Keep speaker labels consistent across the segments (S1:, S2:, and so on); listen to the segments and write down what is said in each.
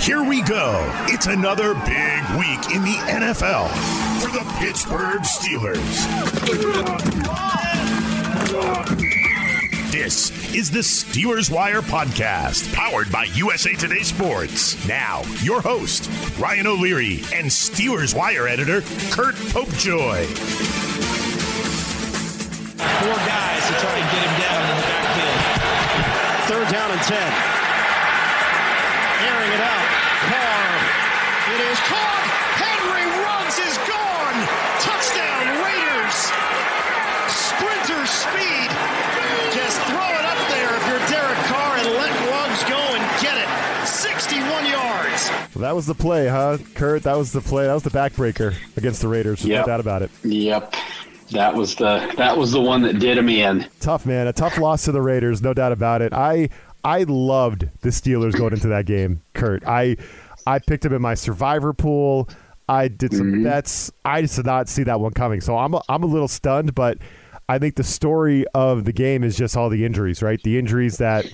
S1: Here we go. It's another big week in the NFL for the Pittsburgh Steelers. This is the Steelers Wire podcast, powered by USA Today Sports. Now, your host, Ryan O'Leary, and Steelers Wire editor, Curt Popejoy.
S2: Four guys to try and get him down in the backfield. Third down and 10. Airing it out. Carr. It is caught. Henry Ruggs is gone. Touchdown Raiders. Sprinter speed. Just throw it up there if you're Derek Carr and let Ruggs go and get it. 61 yards.
S3: So that was the play, huh, Curt? That was the play. That was the backbreaker against the Raiders.
S4: Yep.
S3: No doubt about it.
S4: Yep. That was the that was the one that did him in.
S3: Tough man, a tough loss to the Raiders, no doubt about it. I I loved the Steelers going into that game, Curt. I I picked them in my survivor pool. I did some
S4: Mm-hmm.
S3: bets. I just did not see that one coming. So I'm a, I'm a little stunned, but I think the story of the game is just all the injuries, right? The injuries that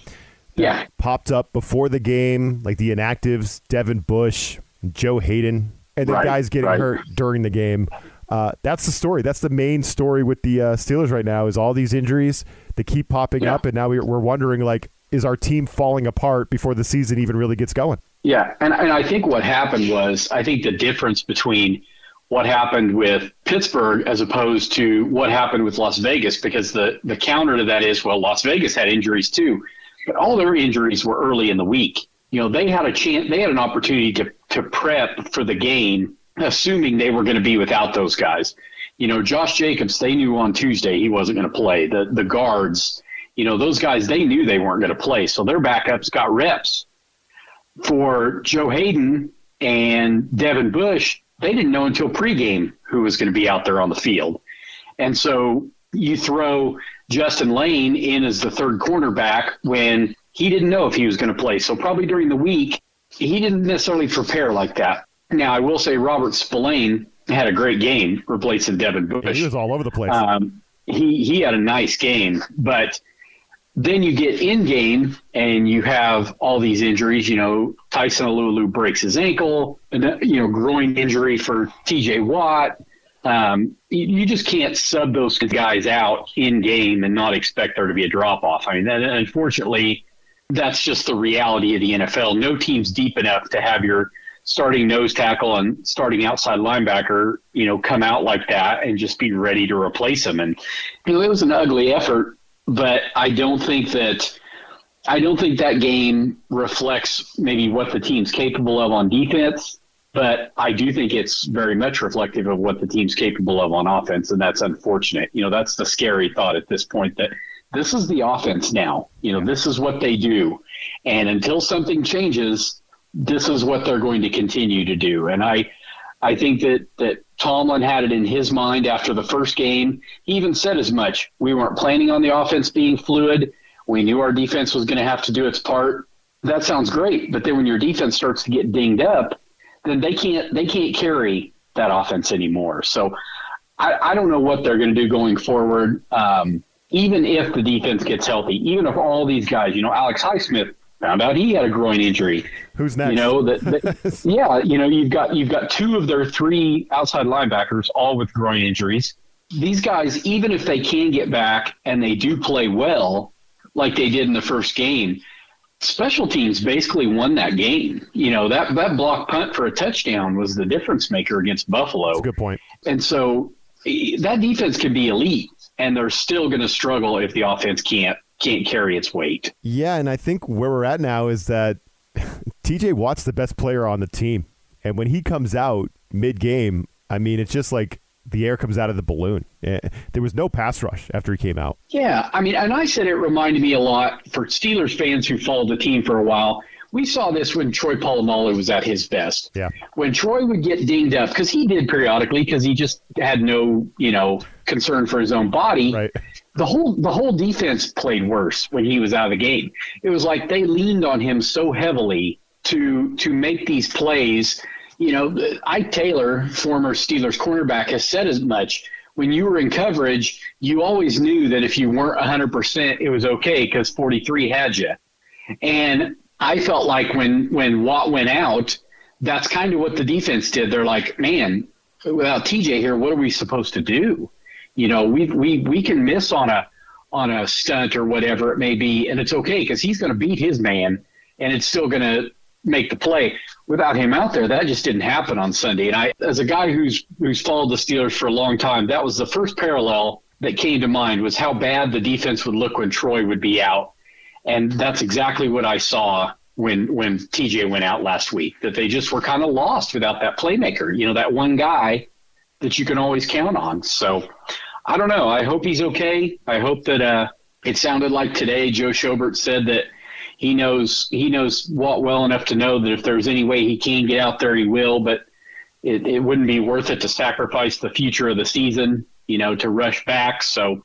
S4: Yeah.
S3: popped up before the game, like the inactives, Devin Bush, Joe Haden, and the
S4: Right,
S3: guys getting
S4: right.
S3: hurt during the game. Uh, that's the story. That's the main story with the uh, Steelers right now is all these injuries that keep popping
S4: Yeah.
S3: up, and now we're, we're wondering like, is our team falling apart before the season even really gets going?
S4: Yeah, and, and I think what happened was I think the difference between what happened with Pittsburgh as opposed to what happened with Las Vegas, because the the counter to that is well, Las Vegas had injuries too, but all their injuries were early in the week. You know, they had a chance, they had an opportunity to to prep for the game, assuming they were going to be without those guys. You know, Josh Jacobs, they knew on Tuesday he wasn't going to play. The the guards, you know, those guys they knew they weren't going to play, so their backups got reps for Joe Haden and Devin Bush, they didn't know until pregame who was going to be out there on the field. And so you throw Justin Layne in as the third cornerback when he didn't know if he was going to play. So probably during the week, he didn't necessarily prepare like that. Now, I will say Robert Spillane had a great game replacing Devin
S3: Yeah,
S4: Bush
S3: he was all over the place.
S4: um, he he had a nice game, but then you get in game and you have all these injuries. You know, Tyson Alualu breaks his ankle, and uh, you know, groin injury for T.J. Watt. Um, you, you just can't sub those guys out in game and not expect there to be a drop off. I mean, that, unfortunately, that's just the reality of the NFL. No team's deep enough to have your starting nose tackle and starting outside linebacker, you know, come out like that and just be ready to replace them. And you know, it was an ugly effort, but I don't think that I don't think that game reflects maybe what the team's capable of on defense. But I do think it's very much reflective of what the team's capable of on offense, and that's unfortunate. You know, that's the scary thought at this point that this is the offense now. You know, this is what they do, and until something changes, this is what they're going to continue to do. And I, I think that that Tomlin had it in his mind after the first game. He even said as much. We weren't planning on the offense being fluid. We knew our defense was going to have to do its part. That sounds great, but then when your defense starts to get dinged up, then they can't they can't carry that offense anymore. So I, I don't know what they're going to do going forward. Um, even if the defense gets healthy, even if all these guys, you know, Alex Highsmith found out he had a groin injury.
S3: Who's next?
S4: You know that, that yeah, you know you've got you've got two of their three outside linebackers all with groin injuries. These guys, even if they can get back and they do play well, like they did in the first game, special teams basically won that game. You know that that block punt for a touchdown was the difference maker against Buffalo.
S3: That's a good point.
S4: And so eh, that defense can be elite, and they're still going to struggle if the offense can't can't carry its weight.
S3: Yeah, and I think where we're at now is that TJ Watt's the best player on the team. And when he comes out mid game, I mean, it's just like the air comes out of the balloon. Eh, There was no pass rush after he came out.
S4: Yeah, I mean, and I said it reminded me a lot for Steelers fans who followed the team for a while. We saw this when Troy Polamalu was at his best.
S3: Yeah.
S4: When Troy would get dinged up, because he did periodically, because he just had no, you know, concern for his own body.
S3: Right.
S4: The whole the whole defense played worse when he was out of the game. It was like they leaned on him so heavily to to make these plays. You know, Ike Taylor, former Steelers cornerback, has said as much. When you were in coverage, you always knew that if you weren't 100%, it was okay because 43 had you. And I felt like when when Watt went out, that's kind of what the defense did. They're like, man, without TJ here, what are we supposed to do? You know, we we we can miss on a on a stunt or whatever it may be, and it's okay because he's going to beat his man, and it's still going to make the play. Without him out there, that just didn't happen on Sunday. And I, as a guy who's who's followed the Steelers for a long time, that was the first parallel that came to mind was how bad the defense would look when Troy would be out and that's exactly what I saw when when TJ went out last week. That they just were kind of lost without that playmaker. You know, that one guy that you can always count on. So I don't know. I hope he's okay. I hope that uh, it sounded like today Joe Schobert said that he knows he knows Watt well enough to know that if there's any way he can get out there, he will. But it, it wouldn't be worth it to sacrifice the future of the season, you know, to rush back. So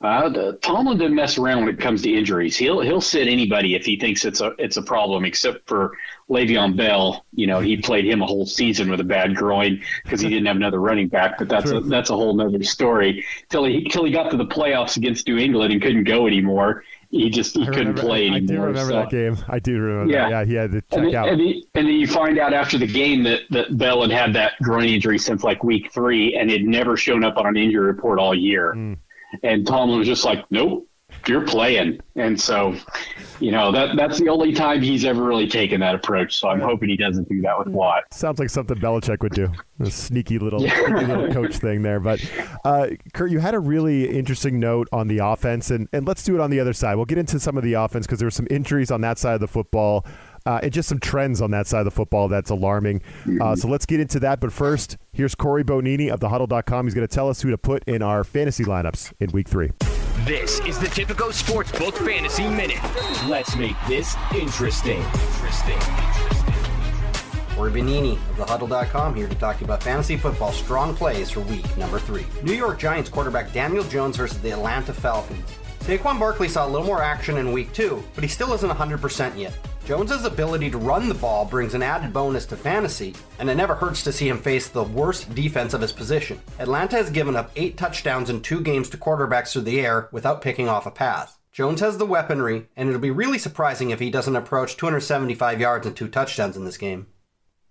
S4: uh, the, Tomlin didn't mess around when it comes to injuries. He'll he'll sit anybody if he thinks it's a it's a problem, except for Le'Veon Bell. You know, he played him a whole season with a bad groin because he didn't have another running back. But that's a, that's a whole nother story. Till he till he got to the playoffs against New England and couldn't go anymore. He just he
S3: I
S4: couldn't
S3: remember-
S4: play
S3: I
S4: anymore.
S3: do remember
S4: so-
S3: that game. I do remember
S4: Yeah.
S3: that. Yeah, he had to
S4: and then,
S3: out.
S4: and, then, and then you find out after the game that, that Bell had had that groin injury since like week three and had never shown up on an injury report all year.
S3: Hmm.
S4: And Tomlin was just like, nope, you're playing. And so, you know, that that's the only time he's ever really taken that approach. So I'm hoping he doesn't do that with Watt.
S3: Sounds like something Belichick would do. A sneaky little, sneaky little coach thing there. But uh, Curt, you had a really interesting note on the offense, and, and let's do it on the other side. We'll get into some of the offense because there were some injuries on that side of the football. Uh, and just some trends on that side of the football that's alarming. Uh, so let's get into that. But first, here's Corey Bonini of thehuddle.com. He's going to tell us who to put in our fantasy lineups in week three.
S5: This is the Tipico Sportsbook Fantasy Minute. Let's make this interesting. Interesting.
S6: Corey Bonini of thehuddle.com here to talk to you about fantasy football strong plays for week number three. New York Giants quarterback Daniel Jones versus the Atlanta Falcons. Saquon Barkley saw a little more action in week two, but he still isn't 100% yet. Jones's ability to run the ball brings an added bonus to fantasy, and it never hurts to see him face the worst defense of his position. Atlanta has given up eight touchdowns in two games to quarterbacks through the air without picking off a pass. Jones has the weaponry, and it'll be really surprising if he doesn't approach 275 yards and two touchdowns in this game.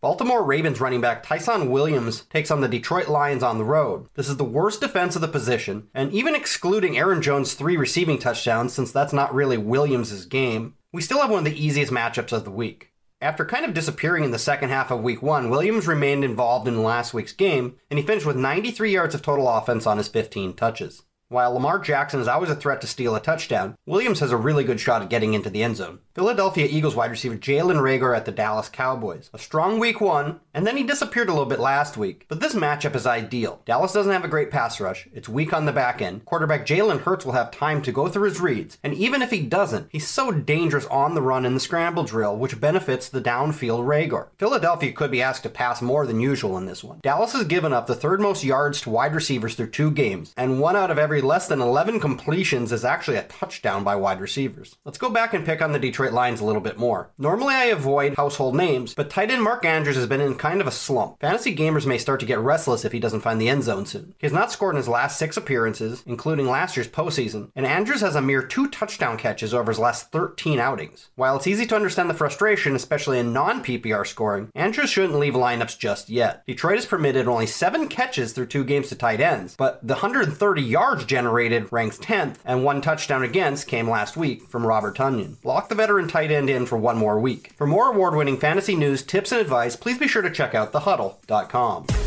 S6: Baltimore Ravens running back Ty'Son Williams takes on the Detroit Lions on the road. This is the worst defense of the position, and even excluding Aaron Jones' three receiving touchdowns, since that's not really Williams' game, we still have one of the easiest matchups of the week. After kind of disappearing in the second half of week one, Williams remained involved in last week's game, and he finished with 93 yards of total offense on his 15 touches. While Lamar Jackson is always a threat to steal a touchdown, Williams has a really good shot at getting into the end zone. Philadelphia Eagles wide receiver Jalen Reagor at the Dallas Cowboys. A strong week one, and then he disappeared a little bit last week. But this matchup is ideal. Dallas doesn't have a great pass rush, it's weak on the back end. Quarterback Jalen Hurts will have time to go through his reads, and even if he doesn't, he's so dangerous on the run in the scramble drill, which benefits the downfield Reagor. Philadelphia could be asked to pass more than usual in this one. Dallas has given up the third most yards to wide receivers through two games, and one out of every less than 11 completions is actually a touchdown by wide receivers. Let's go back and pick on the Detroit Lions a little bit more. Normally I avoid household names, but tight end Mark Andrews has been in kind of a slump. Fantasy gamers may start to get restless if he doesn't find the end zone soon. He has not scored in his last six appearances, including last year's postseason, and Andrews has a mere two touchdown catches over his last 13 outings. While it's easy to understand the frustration, especially in non PPR scoring, Andrews shouldn't leave lineups just yet. Detroit has permitted only seven catches through two games to tight ends, but the 130 yards generated ranks 10th, and one touchdown against came last week from Robert Tonyan. Lock the veteran tight end in for one more week. For more award winning fantasy news, tips, and advice, please be sure to check out thehuddle.com.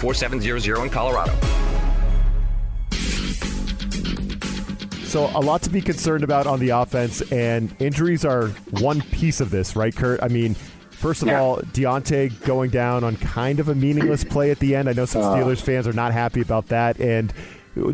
S5: 1-800-522-4700 in Colorado.
S3: So a lot to be concerned about on the offense, and injuries are one piece of this, right, Curt? I mean, first of
S4: Yeah.
S3: all, Diontae going down on kind of a meaningless play at the end. I know some uh. Steelers fans are not happy about that, and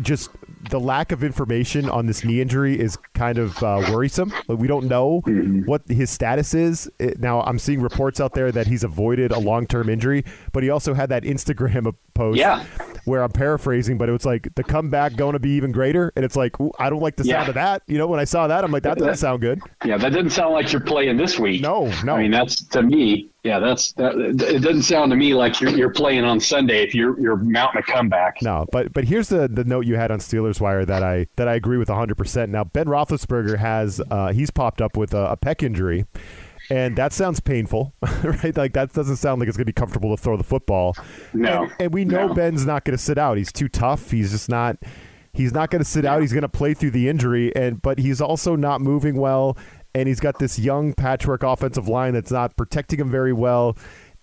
S3: just the lack of information on this knee injury is kind of uh, worrisome. Like, We don't know what his status is. It- now, I'm seeing reports out there that he's avoided a long term injury, but he also had that Instagram post
S4: Yeah.
S3: where I'm paraphrasing, but it was like the comeback going to be even greater. And it's like, I don't like the sound of that. You know, when I saw that, I'm like, that doesn't sound good.
S4: Yeah, that doesn't sound like you're playing this week.
S3: No, no.
S4: I mean, that's to me. Yeah, that's that. It doesn't sound to me like you're, you're playing on Sunday if you're you're mounting a comeback.
S3: No, but but here's the the note you had on Steelers Wire that I that I agree with 100. percent Now Ben Roethlisberger has uh, he's popped up with a, a pec injury, and that sounds painful, right? Like that doesn't sound like it's going to be comfortable to throw the football.
S4: No,
S3: and, and we know
S4: no.
S3: Ben's not going to sit out. He's too tough. He's just not. He's not going to sit out. He's going to play through the injury, and but he's also not moving well, and he's got this young patchwork offensive line that's not protecting him very well,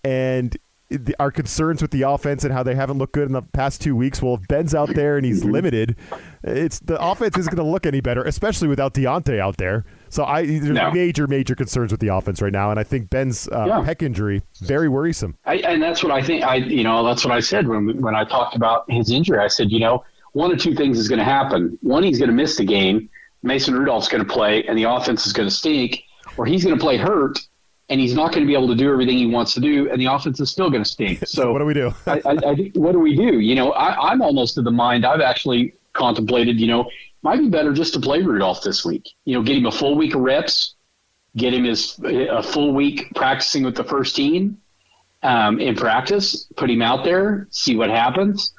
S3: and the, our concerns with the offense and how they haven't looked good in the past two weeks. Well, if Ben's out there and he's limited, it's the offense isn't going to look any better, especially without Diontae out there. So I there's
S4: No.
S3: major major concerns with the offense right now, and I think Ben's uh,
S4: Yeah.
S3: pec injury very worrisome.
S4: I, and that's what I think. I you know that's what I said when when I talked about his injury. I said you know one or two things is going to happen. One, he's going to miss the game. Mason Rudolph's going to play, and the offense is going to stink, or he's going to play hurt, and he's not going to be able to do everything he wants to do, and the offense is still going to stink. So
S3: what do we do?
S4: I, I, I what do we do? You know, I, I'm almost of the mind. I've actually contemplated. You know, might be better just to play Rudolph this week. You know, get him a full week of reps, get him his a full week practicing with the first team um, in practice. Put him out there, see what happens,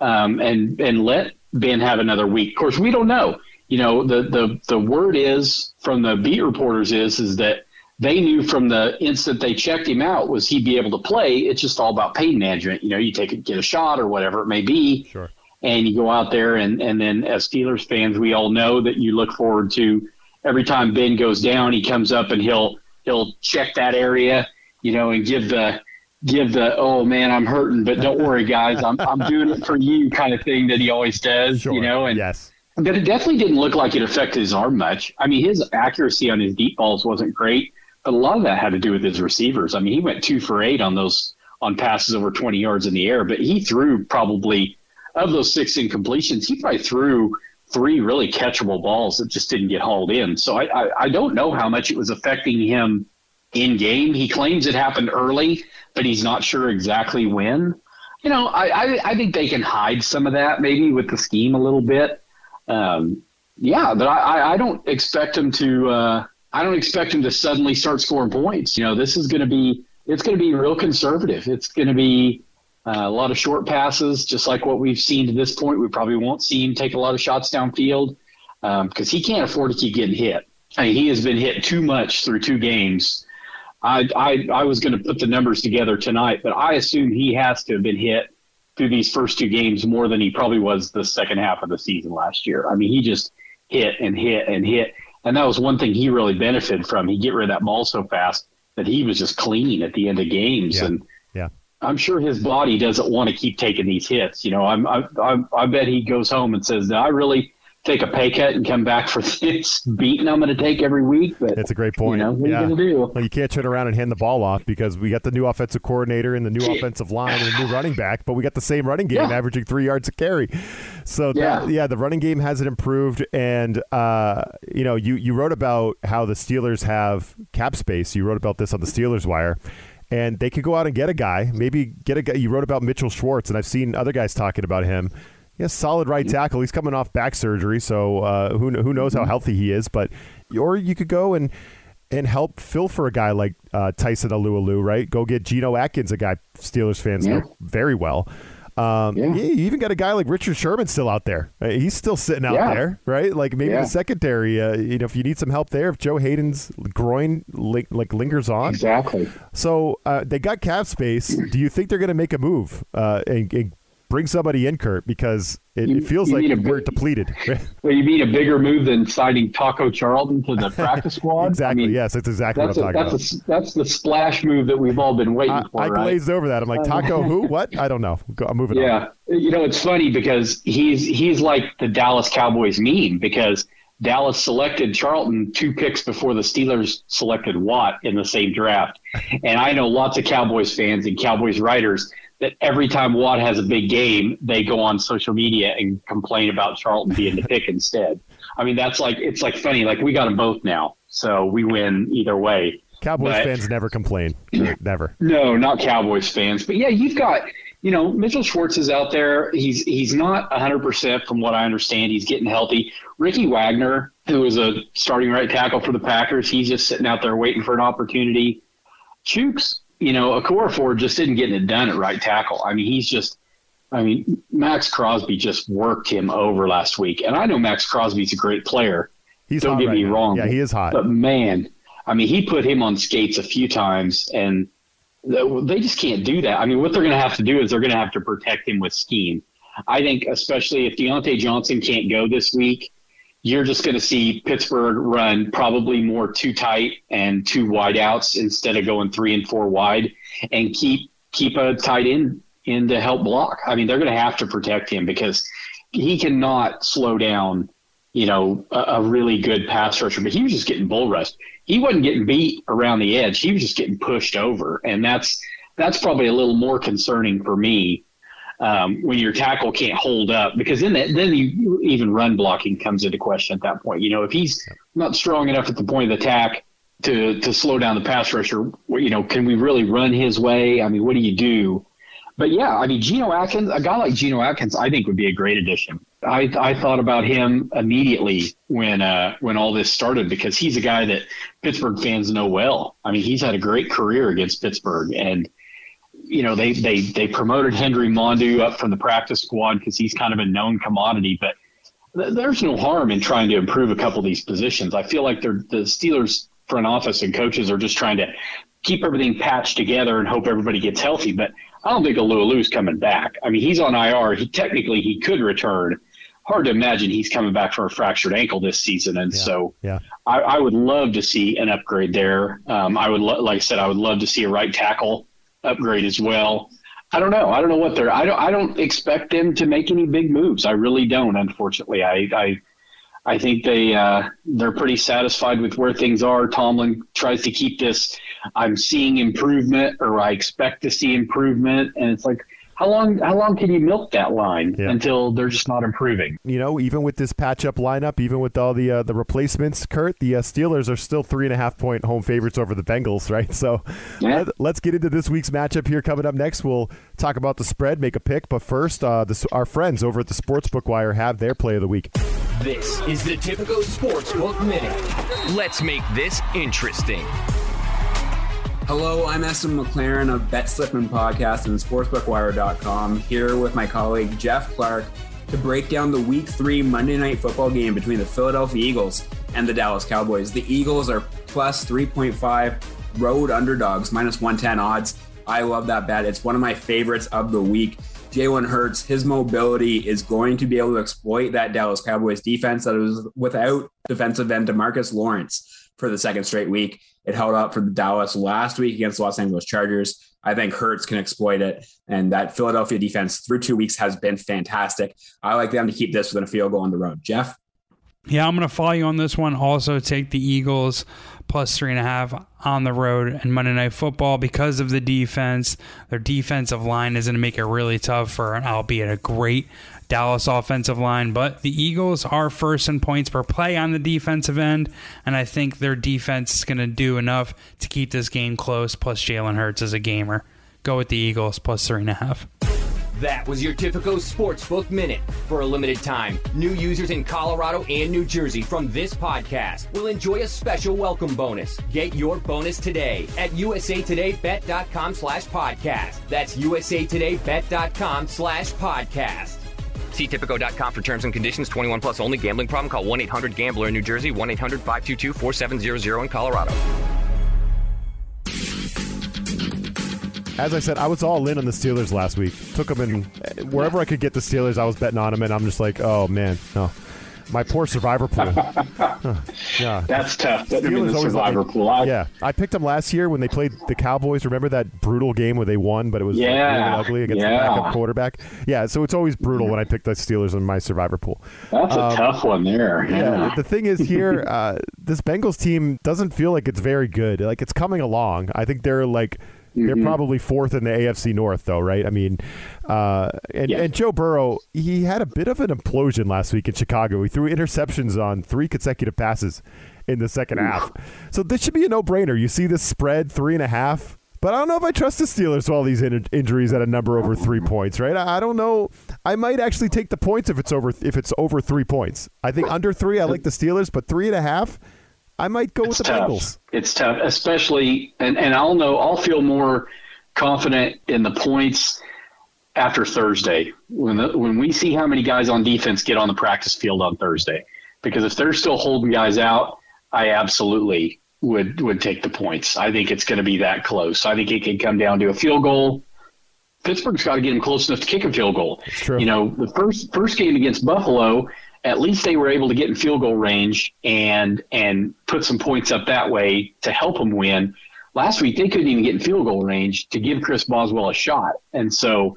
S4: um, and and let Ben have another week. Of course, we don't know. You know, the the the word is from the beat reporters is is that they knew from the instant they checked him out was he'd be able to play. It's just all about pain management. You know, you take a, get a shot or whatever it may be,
S3: Sure.
S4: and you go out there and and then as Steelers fans, we all know that you look forward to every time Ben goes down, he comes up and he'll he'll check that area, you know, and give the give the oh man I'm hurting, but don't worry guys, I'm I'm doing it for you kind of thing that he always does,
S3: Sure.
S4: you know, and
S3: yes.
S4: But it definitely didn't look like it affected his arm much. I mean, his accuracy on his deep balls wasn't great, but a lot of that had to do with his receivers. I mean, he went two for eight on those on passes over 20 yards in the air, but he threw probably of those six incompletions, he probably threw three really catchable balls that just didn't get hauled in. So I, I, I don't know how much it was affecting him in game. He claims it happened early, but he's not sure exactly when. You know, I, I, I think they can hide some of that maybe with the scheme a little bit. Um, yeah, but I, I- don't expect him to. Uh, I don't expect him to suddenly start scoring points. You know, this is going to be. It's going to be real conservative. It's going to be uh, a lot of short passes, just like what we've seen to this point. We probably won't see him take a lot of shots downfield because he can't afford to keep getting hit. I mean, he has been hit too much through two games. I I, I was going to put the numbers together tonight, but I assume he has to have been hit through these first two games more than he probably was the second half of the season last year. I mean, he just hit and hit and hit, and that was one thing he really benefited from. He get rid of that ball so fast that he was just clean at the end of games,
S3: Yeah.
S4: and
S3: Yeah.
S4: I'm sure his body doesn't want to keep taking these hits. You know, I'm, I, I, I bet he goes home and says, "Do I really take a pay cut and come back for this beating I'm going to take every week?" But
S3: That's a great point.
S4: You know, what
S3: yeah.
S4: are you going to do?
S3: Well, you can't turn around and hand the ball off because we got the new offensive coordinator and the new offensive line and the new running back, but we got the same running game,
S4: Yeah.
S3: averaging three yards a carry. So
S4: Yeah.
S3: that, yeah, the running game hasn't improved, and uh, you know, you you wrote about how the Steelers have cap space. You wrote about this on the Steelers Wire. And they could go out and get a guy, maybe get a guy. You wrote about Mitchell Schwartz, and I've seen other guys talking about him. Yes, solid right tackle. He's coming off back surgery, so uh, who who knows how healthy he is. But or you could go and and help fill for a guy like uh, Tyson Alualu, right? Go get Geno Atkins, a guy Steelers fans
S4: Yeah.
S3: know very well. Um,
S7: Yeah.
S3: You even got a guy like Richard Sherman still out there. Uh, He's still sitting out
S7: Yeah.
S3: there, right? Like maybe the secondary. Uh, you know, if you need some help there, if Joe Haden's groin li- like lingers on,
S7: Exactly.
S3: so uh, they got cap space. Do you think they're going to make a move uh, and, and bring somebody in, Curt? Because it,
S7: You-
S3: it feels like
S7: a
S3: we're depleted.
S4: Well, you mean a bigger move than signing Taco Charlton to the practice squad?
S3: exactly.
S4: I mean,
S3: yes, that's exactly
S4: That's
S3: what I'm talking
S4: that's
S3: about.
S4: a, that's the splash move that we've all been waiting
S3: I,
S4: for,
S3: I
S4: right?
S3: glazed over that. I'm like Taco uh, who? What? I don't know. Go, I'm moving on.
S4: Yeah, you know it's funny because he's he's like the Dallas Cowboys meme because Dallas selected Charlton two picks before the Steelers selected Watt in the same draft, and I know lots of Cowboys fans and Cowboys writers that every time Watt has a big game, they go on social media and complain about Charlton being the pick instead. I mean that's like it's like funny like we got them both now, so we win either way.
S3: Cowboys
S4: But-
S3: fans never complain. Never.
S4: No, not Cowboys fans. But yeah, you've got, you know, Mitchell Schwartz is out there. He's he's not 100% from what I understand. He's getting healthy. Ricky Wagner, who is a starting right tackle for the Packers, he's just sitting out there waiting for an opportunity. Chooks, you know, Ford just isn't getting it done at right tackle. I mean, he's just, I mean, Maxx Crosby just worked him over last week. And I know Maxx Crosby's a great player.
S3: He's
S4: Don't get
S3: right
S4: me
S3: now.
S4: wrong.
S3: Yeah, he is hot.
S4: But man, I mean, he put him on skates a few times, and they just can't do that. I mean, what they're going to have to do is they're going to have to protect him with scheme. I think, especially if Diontae Johnson can't go this week, you're just going to see Pittsburgh run probably more two tight and two wide outs instead of going three and four wide, and keep keep a tight end in to help block. I mean, they're going to have to protect him because he cannot slow down you know, a, a really good pass rusher, but he was just getting bull rushed. He wasn't getting beat around the edge. He was just getting pushed over. And that's, that's probably a little more concerning for me um, when your tackle can't hold up because then that, then you, even run blocking comes into question at that point. You know, if he's not strong enough at the point of attack to, to slow down the pass rusher, you know, can we really run his way? I mean, what do you do? But yeah, I mean, Geno Atkins, a guy like Geno Atkins, I think would be a great addition. I, I thought about him immediately when uh, when all this started because he's a guy that Pittsburgh fans know well. I mean, he's had a great career against Pittsburgh, and you know they they they promoted Henry Mondeaux up from the practice squad because he's kind of a known commodity. But th- there's no harm in trying to improve a couple of these positions. I feel like they're the Steelers front office and coaches are just trying to keep everything patched together and hope everybody gets healthy. But I don't think Alualu's coming back. I mean, he's on IR. He technically he could return. Hard to imagine he's coming back from a fractured ankle this season, and so
S3: Yeah.
S4: I, I would love to see an upgrade there. Um, I would, lo- like I said, I would love to see a right tackle upgrade as well. I don't know. I don't know what they're. I don't. I don't expect them to make any big moves. I really don't. Unfortunately, I. I I think they uh, they're pretty satisfied with where things are. Tomlin tries to keep this. I'm seeing improvement, or I expect to see improvement, and it's like, how long? How long can you milk that line
S3: Yeah.
S4: until they're just not improving?
S3: you know, even with this patch-up lineup, even with all the uh, the replacements, Curt, the uh, Steelers are still three and a half point home favorites over the Bengals, right? So
S4: Yeah.
S3: let, let's get into this week's matchup here. Coming up next, we'll talk about the spread, make a pick, but first, uh, the, our friends over at the Sportsbook Wire have their play of the week.
S5: This is the Tipico Sportsbook Minute. Let's make this interesting.
S8: Hello, I'm Eston McLaren of Bet Slippin' Podcast and SportsbookWire.com, here with my colleague Jeff Clark to break down the Week 3 Monday Night Football game between the Philadelphia Eagles and the Dallas Cowboys. The Eagles are plus 3.5 road underdogs, minus 110 odds. I love that bet. It's one of my favorites of the week. Jalen Hurts, his mobility is going to be able to exploit that Dallas Cowboys defense that was without defensive end DeMarcus Lawrence for the second straight week. It held up for the Dallas last week against the Los Angeles Chargers. I think Hurts can exploit it. And that Philadelphia defense through two weeks has been fantastic. I like them to keep this within a field goal on the road. Jeff?
S9: Yeah, I'm going to follow you on this one. Also, take the Eagles plus three and a half on the road and Monday Night Football because of the defense. Their defensive line is going to make it really tough for albeit a great Dallas offensive line. But the Eagles are first in points per play on the defensive end, and I think their defense is going to do enough to keep this game close. Plus, Jalen Hurts is a gamer. Go with the Eagles plus three and a half.
S5: That was your Tipico Sportsbook Minute. For a limited time, new users in Colorado and New Jersey from this podcast will enjoy a special welcome bonus. Get your bonus today at usatodaybet.com slash podcast. That's usatodaybet.com slash podcast. See Tipico.com for terms and conditions. 21 plus only. Gambling problem? Call 1-800-GAMBLER in New Jersey. 1-800-522-4700 in Colorado.
S3: As I said, I was all in on the Steelers last week. Took them in wherever I could get the Steelers. I was betting on them, and I'm just like, oh man, no. My poor survivor pool. Huh, yeah,
S4: That's tough. I mean,
S3: Steelers
S4: the
S3: always
S4: survivor
S3: me-
S4: pool. I,
S3: yeah, I picked them last year when they played the Cowboys. Remember that brutal game where they won, but it was like,
S4: Yeah,
S3: really ugly against the backup quarterback. Yeah, so it's always brutal when I pick the Steelers in my survivor pool.
S4: That's a
S3: Um,
S4: tough one there.
S3: Yeah,
S4: Yeah.
S3: the thing is here, uh, this Bengals team doesn't feel like it's very good. Like it's coming along. I think they're like they're
S4: Mhm.
S3: probably fourth in the AFC North, though, right? I mean, uh, and,
S4: Yeah.
S3: and Joe Burrow, he had a bit of an implosion last week in Chicago. He threw interceptions on three consecutive passes in the second half. So this should be a no-brainer. You see this spread three and a half. But I don't know if I trust the Steelers with all these in- injuries at a number over three points, right? I, I don't know. I might actually take the points if it's over if it's over three points. I think under three, I like the Steelers, but three and a half, I might go
S4: It's
S3: with the
S4: tough.
S3: Bengals.
S4: It's tough, especially, and, and I'll know, I'll feel more confident in the points after Thursday when the, when we see how many guys on defense get on the practice field on Thursday. Because if they're still holding guys out, I absolutely would would take the points. I think it's going to be that close. I think it could come down to a field goal. Pittsburgh's got to get them close enough to kick a field goal.
S3: true.
S4: You know, the first first game against Buffalo, at least they were able to get in field goal range and and put some points up that way to help them win. Last week they couldn't even get in field goal range to give Chris Boswell a shot, and so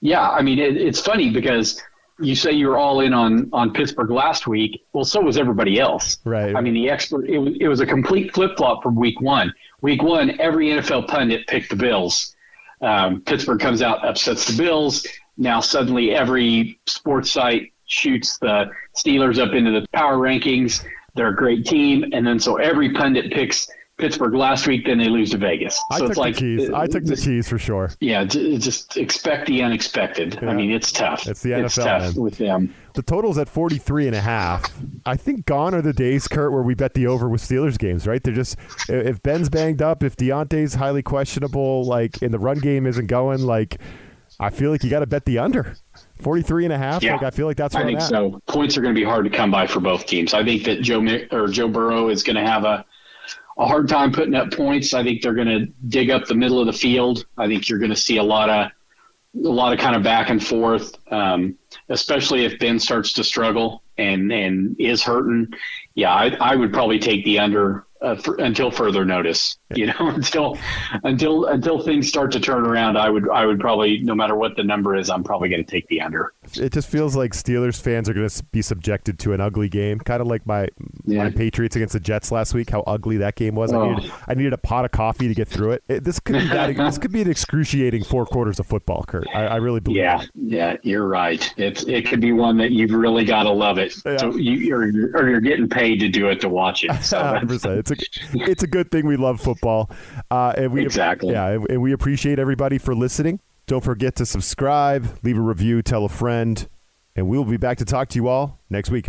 S4: yeah, I mean it, it's funny because you say you were all in on on Pittsburgh last week. Well, so was everybody else.
S3: Right.
S4: I mean the expert. It was it was a complete flip flop from week one. Week one, every NFL pundit picked the Bills. Um, Pittsburgh comes out, upsets the Bills. Now suddenly every sports site shoots the Steelers up into the power rankings. They're a great team, and then so every pundit picks Pittsburgh last week. Then they lose to Vegas.
S3: I took
S4: it's like
S3: the keys. I took the
S4: just-
S3: keys for sure.
S4: yeah, just expect the unexpected. I mean, it's tough.
S3: It's the
S4: It's
S3: NFL,
S4: tough
S3: man.
S4: with them.
S3: The total's at 43 and a half. I think gone are the days, Curt, where we bet the over with Steelers games, right? They're just if Ben's banged up, if Diontae's highly questionable, like and the run game isn't going, like I feel like you got to bet the under. 43 and a half.
S4: Yeah.
S3: Like I feel like that's where
S4: I
S3: I'm
S4: think
S3: at.
S4: so. Points are going to be hard to come by for both teams. I think that Joe or Joe Burrow is going to have a a hard time putting up points. I think they're going to dig up the middle of the field. I think you're going to see a lot of a lot of kind of back and forth, um, especially if Ben starts to struggle and and is hurting. Yeah, I, I would probably take the under uh, for, until further notice. You know, until until until things start to turn around, I would I would probably no matter what the number is, I'm probably going to take the under.
S3: It just feels like Steelers fans are going to be subjected to an ugly game, kind of like my
S4: Yeah.
S3: my Patriots against the Jets last week. How ugly that game was! I
S4: Oh.
S3: needed I needed a pot of coffee to get through it. It- this could be that, this could be an excruciating four quarters of football, Curt. I, I really believe.
S4: Yeah,
S3: that.
S4: yeah, you're right. It's it could be one that you've really got to love it.
S3: Yeah.
S4: So you, or, you're, or you're getting paid to do it to watch it. So
S3: It's a it's a good thing we love football, uh, and we
S4: Exactly.
S3: yeah, and, and we appreciate everybody for listening. Don't forget to subscribe, leave a review, tell a friend, and we will be back to talk to you all next week.